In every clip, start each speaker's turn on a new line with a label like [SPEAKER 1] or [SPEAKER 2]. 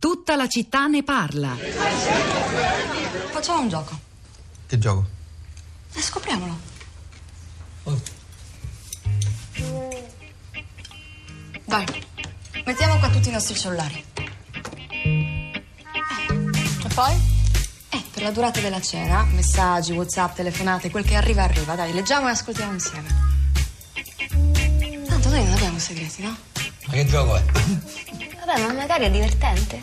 [SPEAKER 1] Tutta la città ne parla.
[SPEAKER 2] Facciamo un gioco.
[SPEAKER 3] Che gioco?
[SPEAKER 2] E scopriamolo. Dai, mettiamo qua tutti i nostri cellulari. Eh, E poi? Eh, per la durata della cena, messaggi, whatsapp, telefonate, quel che arriva arriva. Dai, leggiamo e ascoltiamo insieme. Tanto noi non abbiamo segreti, no?
[SPEAKER 3] Ma che gioco è?
[SPEAKER 4] Vabbè, ma magari è divertente.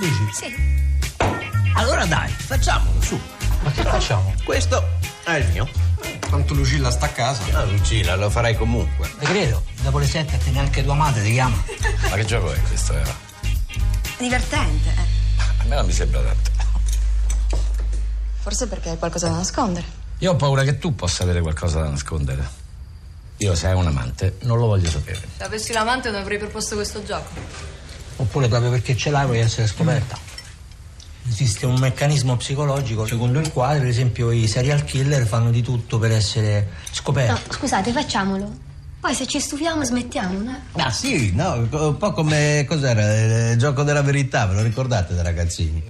[SPEAKER 3] Dici?
[SPEAKER 4] Sì.
[SPEAKER 5] Allora dai, facciamolo, su.
[SPEAKER 3] Ma che facciamo?
[SPEAKER 5] Questo è il mio.
[SPEAKER 3] Tanto Lucilla sta a casa.
[SPEAKER 5] Ah, Lucilla, lo farai comunque.
[SPEAKER 6] Te credo, dopo le sette te neanche tua madre ti chiama.
[SPEAKER 5] Ma che gioco è questo, Eva?
[SPEAKER 2] Divertente, eh.
[SPEAKER 5] A me non mi sembra tanto.
[SPEAKER 2] Forse perché hai qualcosa da nascondere.
[SPEAKER 5] Io ho paura che tu possa avere qualcosa da nascondere. Io, se hai un amante, non lo voglio sapere.
[SPEAKER 2] Se avessi l'amante non avrei proposto questo gioco.
[SPEAKER 6] Oppure proprio perché ce l'hai vuoi essere scoperta. Esiste un meccanismo psicologico secondo il quale, per esempio, i serial killer fanno di tutto per essere scoperti.
[SPEAKER 4] No, scusate, facciamolo. Poi se ci stufiamo smettiamo, no?
[SPEAKER 7] Ah sì, no, un po' come cos'era il gioco della verità, ve lo ricordate da ragazzini?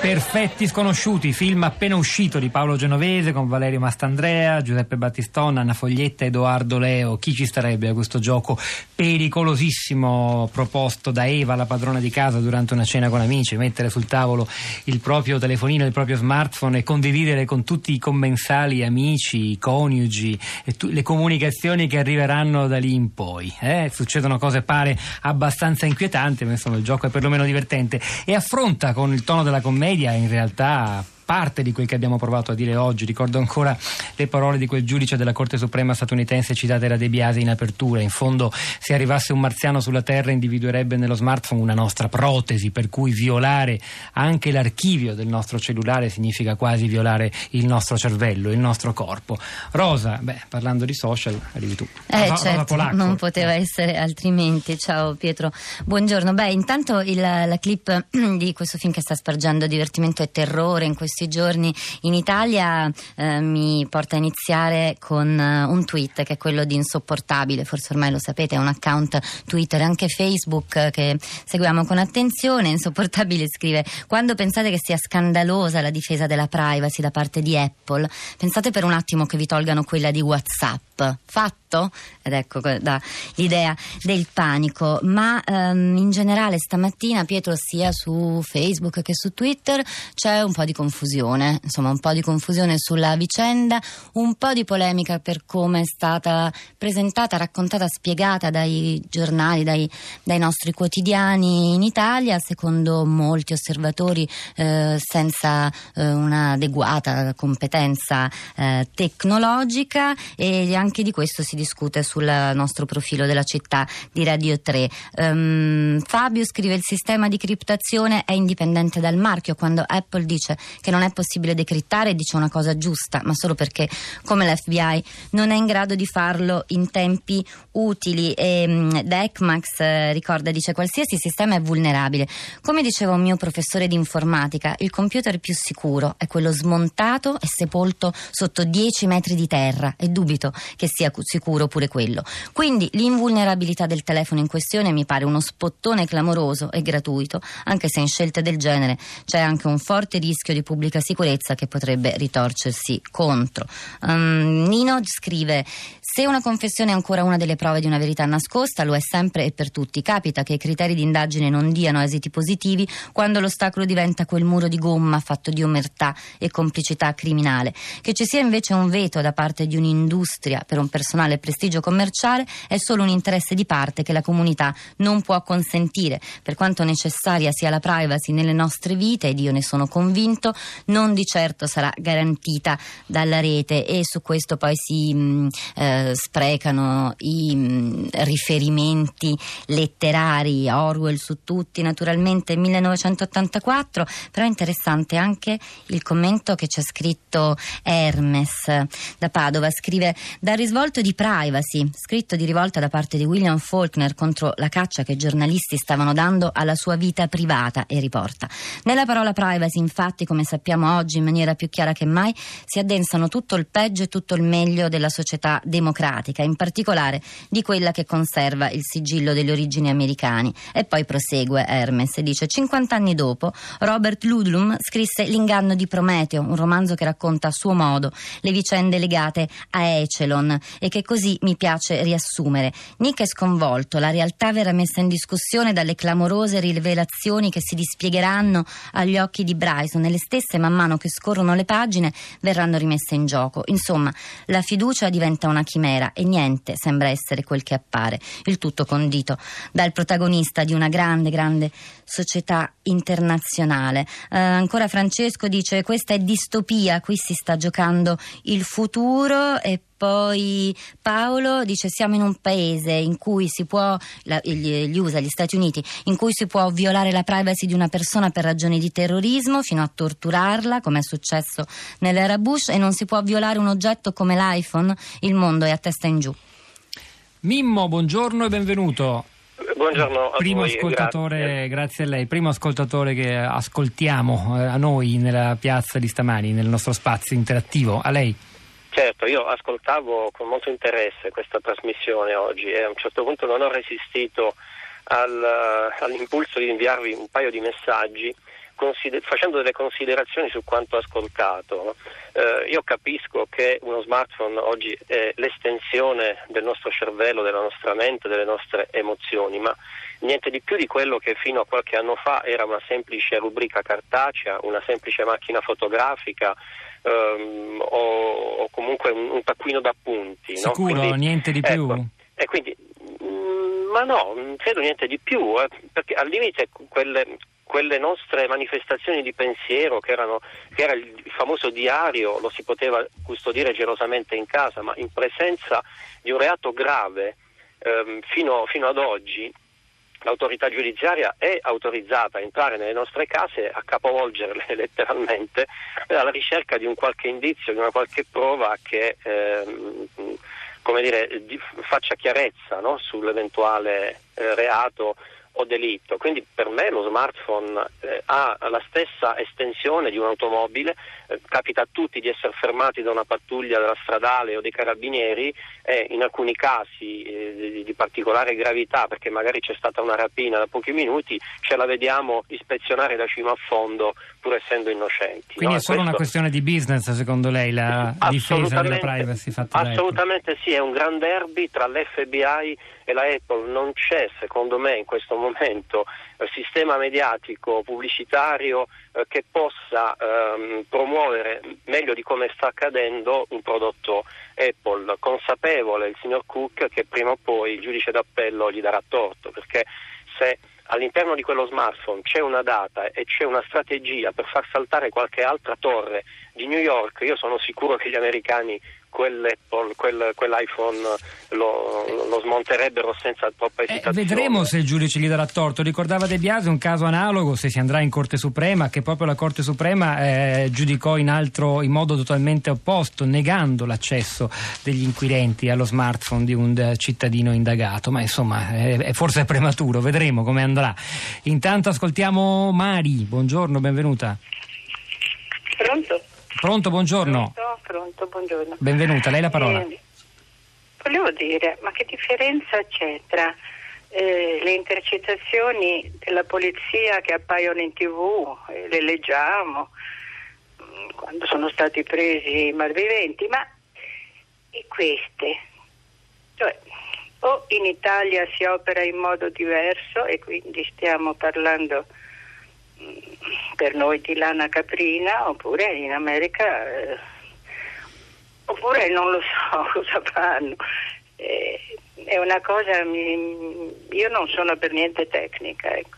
[SPEAKER 8] Perfetti sconosciuti, film appena uscito di Paolo Genovese con Valerio Mastandrea, Giuseppe Battistonna, Anna Foglietta, Edoardo Leo. Chi ci starebbe a questo gioco pericolosissimo proposto da Eva, la padrona di casa, durante una cena con amici? Mettere sul tavolo il proprio telefonino, il proprio smartphone e condividere con tutti i commensali, amici, coniugi, tu- le comunicazioni che arriveranno da lì in poi. eh? Succedono cose pare abbastanza inquietanti, ma insomma il gioco è perlomeno divertente e affronta con il tono della commedia in realtà parte di quel che abbiamo provato a dire oggi. Ricordo ancora le parole di quel giudice della Corte Suprema statunitense citate da De Biasi in apertura. In fondo, se arrivasse un marziano sulla Terra, individuerebbe nello smartphone una nostra protesi, per cui violare anche l'archivio del nostro cellulare significa quasi violare il nostro cervello, il nostro corpo. Rosa, beh, parlando di social, arrivi tu.
[SPEAKER 9] Eh
[SPEAKER 8] Rosa- Rosa
[SPEAKER 9] certo,
[SPEAKER 8] Polacco.
[SPEAKER 9] non poteva essere altrimenti. Ciao Pietro, buongiorno. Beh, intanto il- la clip di questo film che sta spargendo divertimento e terrore in questi giorni in Italia eh, mi porta a iniziare con eh, un tweet che è quello di Insopportabile, forse ormai lo sapete, è un account Twitter e anche Facebook eh, che seguiamo con attenzione. Insopportabile scrive: Quando pensate che sia scandalosa la difesa della privacy da parte di Apple, pensate per un attimo che vi tolgano quella di WhatsApp. Fatto? Ed ecco da l'idea del panico. Ma ehm, in generale stamattina, Pietro, sia su Facebook che su Twitter c'è un po' di confusione, insomma, un po' di confusione sulla vicenda, un po' di polemica per come è stata presentata, raccontata, spiegata dai giornali, dai, dai nostri quotidiani in Italia, secondo molti osservatori eh, senza eh, un'adeguata competenza eh, tecnologica. E anche di questo si discute sul nostro profilo della città di Radio 3. Ehm, Fabio scrive il sistema di criptazione è indipendente dal marchio quando Apple dice che non è possibile decrittare dice una cosa giusta ma solo perché come l'FBI non è in grado di farlo in tempi utili. E mh, Decmax eh, ricorda dice qualsiasi sistema è vulnerabile. Come diceva un mio professore di informatica il computer più sicuro è quello smontato e sepolto sotto 10 metri di terra e dubito che sia cu- sicuro pure quello. Quindi l'invulnerabilità del telefono in questione mi pare uno spottone clamoroso e gratuito anche se in scelte del genere c'è anche un forte rischio di pubblica sicurezza che potrebbe ritorcersi contro Um, Nino scrive se una confessione è ancora una delle prove di una verità nascosta, lo è sempre e per tutti. Capita che i criteri di indagine non diano esiti positivi quando l'ostacolo diventa quel muro di gomma fatto di omertà e complicità criminale. Che ci sia invece un veto da parte di un'industria per un personale prestigio commerciale è solo un interesse di parte che la comunità non può consentire. Per quanto necessaria sia la privacy nelle nostre vite, ed io ne sono convinto, non di certo sarà garantita dalla rete e su questo poi si mh, eh, sprecano i mh, riferimenti letterari, Orwell su tutti, naturalmente 1984, però è interessante anche il commento che c'è scritto Hermes da Padova, scrive dal risvolto di privacy, scritto di rivolta da parte di William Faulkner contro la caccia che i giornalisti stavano dando alla sua vita privata e riporta. Nella parola privacy, infatti, come sapete, sappiamo oggi in maniera più chiara che mai, si addensano tutto il peggio e tutto il meglio della società democratica, in particolare di quella che conserva il sigillo delle origini americane. E poi prosegue Hermes e dice 50 anni dopo Robert Ludlum scrisse L'inganno di Prometeo, un romanzo che racconta a suo modo le vicende legate a Echelon e che così mi piace riassumere. Nick è sconvolto, la realtà verrà messa in discussione dalle clamorose rivelazioni che si dispiegheranno agli occhi di Bryson e le stesse man mano che scorrono le pagine verranno rimesse in gioco. Insomma, la fiducia diventa una chimera e niente sembra essere quel che appare. Il tutto condito dal protagonista di una grande, grande società internazionale. Eh, ancora Francesco dice questa è distopia, qui si sta giocando il futuro e poi Paolo dice siamo in un paese in cui si può, la, gli, gli USA, gli Stati Uniti, in cui si può violare la privacy di una persona per ragioni di terrorismo fino a torturarla, come è successo nell'era Bush, e non si può violare un oggetto come l'iPhone, il mondo è a testa in giù.
[SPEAKER 8] Mimmo, buongiorno e benvenuto.
[SPEAKER 10] Buongiorno a
[SPEAKER 8] Primo
[SPEAKER 10] voi,
[SPEAKER 8] ascoltatore,
[SPEAKER 10] grazie.
[SPEAKER 8] grazie. a lei, primo ascoltatore che ascoltiamo eh, a noi nella piazza di stamani, nel nostro spazio interattivo. A lei.
[SPEAKER 10] Certo, io ascoltavo con molto interesse questa trasmissione oggi e a un certo punto non ho resistito al, all'impulso di inviarvi un paio di messaggi consider- facendo delle considerazioni su quanto ascoltato. Eh, io capisco che uno smartphone oggi è l'estensione del nostro cervello, della nostra mente, delle nostre emozioni, ma niente di più di quello che fino a qualche anno fa era una semplice rubrica cartacea, una semplice macchina fotografica ehm, o, o, comunque un, un taccuino d'appunti.
[SPEAKER 8] Sicuro,
[SPEAKER 10] no? quindi,
[SPEAKER 8] niente di più?
[SPEAKER 10] Ecco, e quindi, mh, ma no, non credo niente di più, eh, perché al limite quelle, quelle nostre manifestazioni di pensiero, che, erano, che, era il famoso diario, lo si poteva custodire gelosamente in casa, ma in presenza di un reato grave ehm, fino, fino ad oggi l'autorità giudiziaria è autorizzata a entrare nelle nostre case, a capovolgerle letteralmente, alla ricerca di un qualche indizio, di una qualche prova che ehm, dire, di, faccia chiarezza no? sull'eventuale eh, reato o delitto. Quindi per me lo smartphone eh, ha la stessa estensione di un'automobile, eh, capita a tutti di essere fermati da una pattuglia della stradale o dei carabinieri e in alcuni casi eh, di, di, particolare gravità, perché magari c'è stata una rapina da pochi minuti, ce la vediamo ispezionare da cima a fondo pur essendo innocenti.
[SPEAKER 8] Quindi
[SPEAKER 10] no?
[SPEAKER 8] è solo
[SPEAKER 10] questo...
[SPEAKER 8] una questione di business secondo lei la difesa della privacy fatta
[SPEAKER 10] Assolutamente sì, è un gran derby tra l'FBI e la Apple, non c'è secondo me in questo momento eh, sistema mediatico pubblicitario eh, che possa ehm, promuovere meglio di come sta accadendo un prodotto Apple, consapevole il signor Cook che prima o poi il giudice d'appello gli darà torto, perché se all'interno di quello smartphone c'è una data e c'è una strategia per far saltare qualche altra torre di New York, io sono sicuro che gli americani quell'Apple, quel, quell'iPhone lo, lo, smonterebbero senza troppa esitazione.
[SPEAKER 8] Eh, vedremo se il giudice gli darà torto. Ricordava De Biasi un caso analogo, se si andrà in Corte Suprema, che proprio la Corte Suprema eh, giudicò in, altro, in modo totalmente opposto, negando l'accesso degli inquirenti allo smartphone di un cittadino indagato. Ma insomma, è, è forse è prematuro, vedremo come andrà. Intanto ascoltiamo Mari, buongiorno, benvenuta.
[SPEAKER 11] Pronto?
[SPEAKER 8] Pronto, buongiorno.
[SPEAKER 11] Pronto, buongiorno.
[SPEAKER 8] Benvenuta, lei la parola.
[SPEAKER 11] Eh, volevo dire, ma che differenza c'è tra eh, le intercettazioni della polizia che appaiono in tv, eh, le leggiamo, mm, quando sono stati presi i malviventi, ma e queste? Cioè, o in Italia si opera in modo diverso e quindi stiamo parlando per noi di lana caprina oppure in America eh, oppure non lo so cosa fanno eh, è una cosa mi, io non sono per niente tecnica ecco.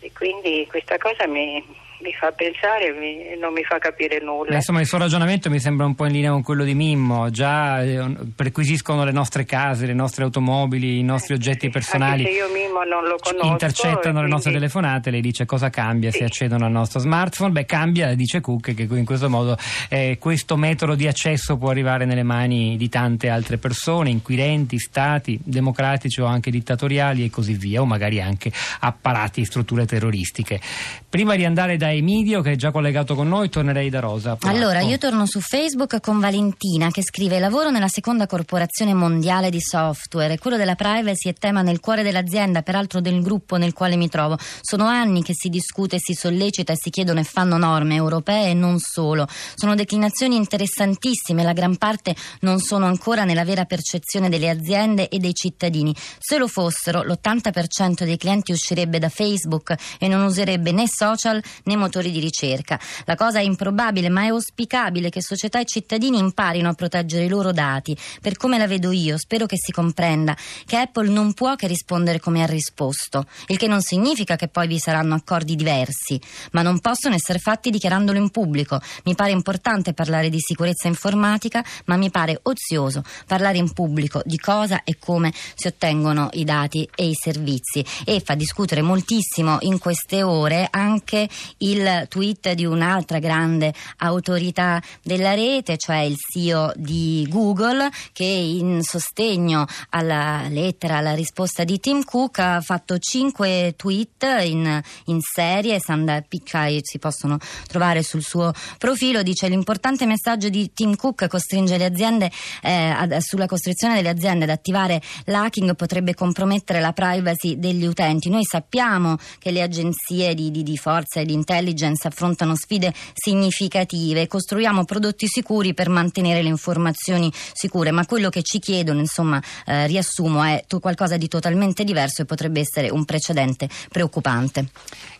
[SPEAKER 11] e quindi questa cosa mi, mi fa pensare e non mi fa capire nulla.
[SPEAKER 8] Insomma, il suo ragionamento mi sembra un po' in linea con quello di Mimmo. Già eh, perquisiscono le nostre case, le nostre automobili, i nostri oggetti personali.
[SPEAKER 11] Anche se io Mimmo non lo conosco.
[SPEAKER 8] Intercettano
[SPEAKER 11] quindi...
[SPEAKER 8] le nostre telefonate, lei dice cosa cambia sì. se accedono al nostro smartphone. Beh, cambia, dice Cook, che in questo modo eh, questo metodo di accesso può arrivare nelle mani di tante altre persone, inquirenti, stati democratici o anche dittatoriali e così via, o magari anche apparati e strutture terroristiche. Prima di andare da Emidio che è già collegato con noi, tornerei da Rosa. Polacco.
[SPEAKER 9] Allora, io torno su Facebook con Valentina che scrive lavoro nella seconda corporazione mondiale di software e quello della privacy è tema nel cuore dell'azienda, peraltro del gruppo nel quale mi trovo. Sono anni che si discute, si sollecita e si chiedono e fanno norme europee e non solo. Sono declinazioni interessantissime, la gran parte non sono ancora nella vera percezione delle aziende e dei cittadini. Se lo fossero, l'80% dei clienti uscirebbe da Facebook e non userebbe né social né motori di ricerca. La cosa è improbabile, ma è auspicabile che società e cittadini imparino a proteggere i loro dati. Per come la vedo io, spero che si comprenda che Apple non può che rispondere come ha risposto, il che non significa che poi vi saranno accordi diversi, ma non possono essere fatti dichiarandolo in pubblico. Mi pare importante parlare di sicurezza informatica, ma mi pare ozioso parlare in pubblico di cosa e come si ottengono i dati e i servizi e fa discutere moltissimo in queste ore anche il tweet di un'altra grande autorità della rete, cioè il CEO di Google, che in sostegno alla lettera, alla risposta di Tim Cook ha fatto cinque tweet in, in serie, Sanda Piccai si possono trovare sul suo profilo, dice l'importante messaggio di Tim Cook costringe le aziende eh, ad, sulla costrizione delle aziende ad attivare l'hacking potrebbe compromettere la privacy degli utenti. Noi sappiamo che le agenzie di, di, di forza e di intelligence affrontano sfide significative, costruiamo prodotti sicuri per mantenere le informazioni sicure, ma quello che ci chiedono, insomma, eh, riassumo, è qualcosa di totalmente diverso e potrebbe essere un precedente preoccupante.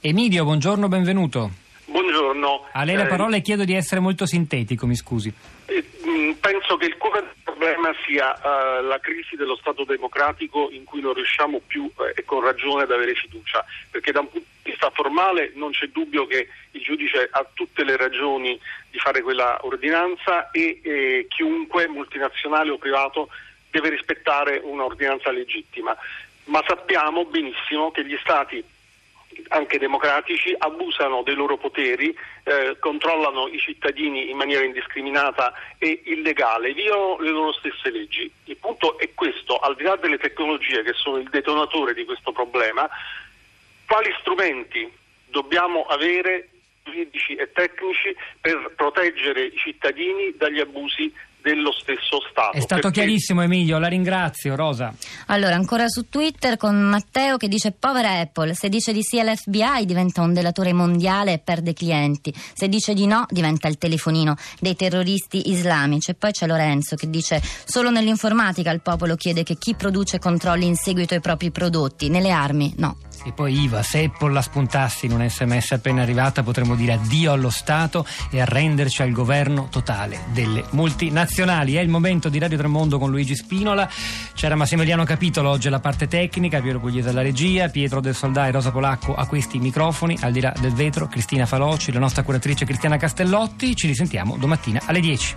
[SPEAKER 8] Emilio, buongiorno, benvenuto.
[SPEAKER 12] Buongiorno.
[SPEAKER 8] A lei la parola e chiedo di essere molto sintetico, mi scusi.
[SPEAKER 12] Eh, penso che il cuore problema sia uh, la crisi dello Stato democratico in cui non riusciamo più eh, e con ragione ad avere fiducia, perché da un punto di vista formale non c'è dubbio che il giudice ha tutte le ragioni di fare quella ordinanza e eh, chiunque, multinazionale o privato, deve rispettare un'ordinanza legittima. Ma sappiamo benissimo che gli Stati anche democratici abusano dei loro poteri, eh, controllano i cittadini in maniera indiscriminata e illegale, violano le loro stesse leggi. Il punto è questo, al di là delle tecnologie che sono il detonatore di questo problema, quali strumenti dobbiamo avere giuridici e tecnici per proteggere i cittadini dagli abusi dello stesso Stato.
[SPEAKER 8] È stato
[SPEAKER 12] perché...
[SPEAKER 8] chiarissimo Emilio, la ringrazio Rosa.
[SPEAKER 9] Allora, ancora su Twitter con Matteo che dice povera Apple, se dice di sì all'FBI diventa un delatore mondiale e perde clienti, se dice di no diventa il telefonino dei terroristi islamici. E poi c'è Lorenzo che dice solo nell'informatica il popolo chiede che chi produce controlli in seguito i propri prodotti, nelle armi no.
[SPEAKER 8] E poi Iva, se Apple la spuntassi in un sms appena arrivata potremmo dire addio allo Stato e arrenderci al governo totale delle multinazionali. È il momento di Radio Tremondo con Luigi Spinola. C'era Massimiliano Capitolo oggi alla parte tecnica, Piero Pugliese alla regia, Pietro del Soldà e Rosa Polacco a questi microfoni, al di là del vetro, Cristina Faloci, la nostra curatrice Cristiana Castellotti. Ci risentiamo domattina alle 10.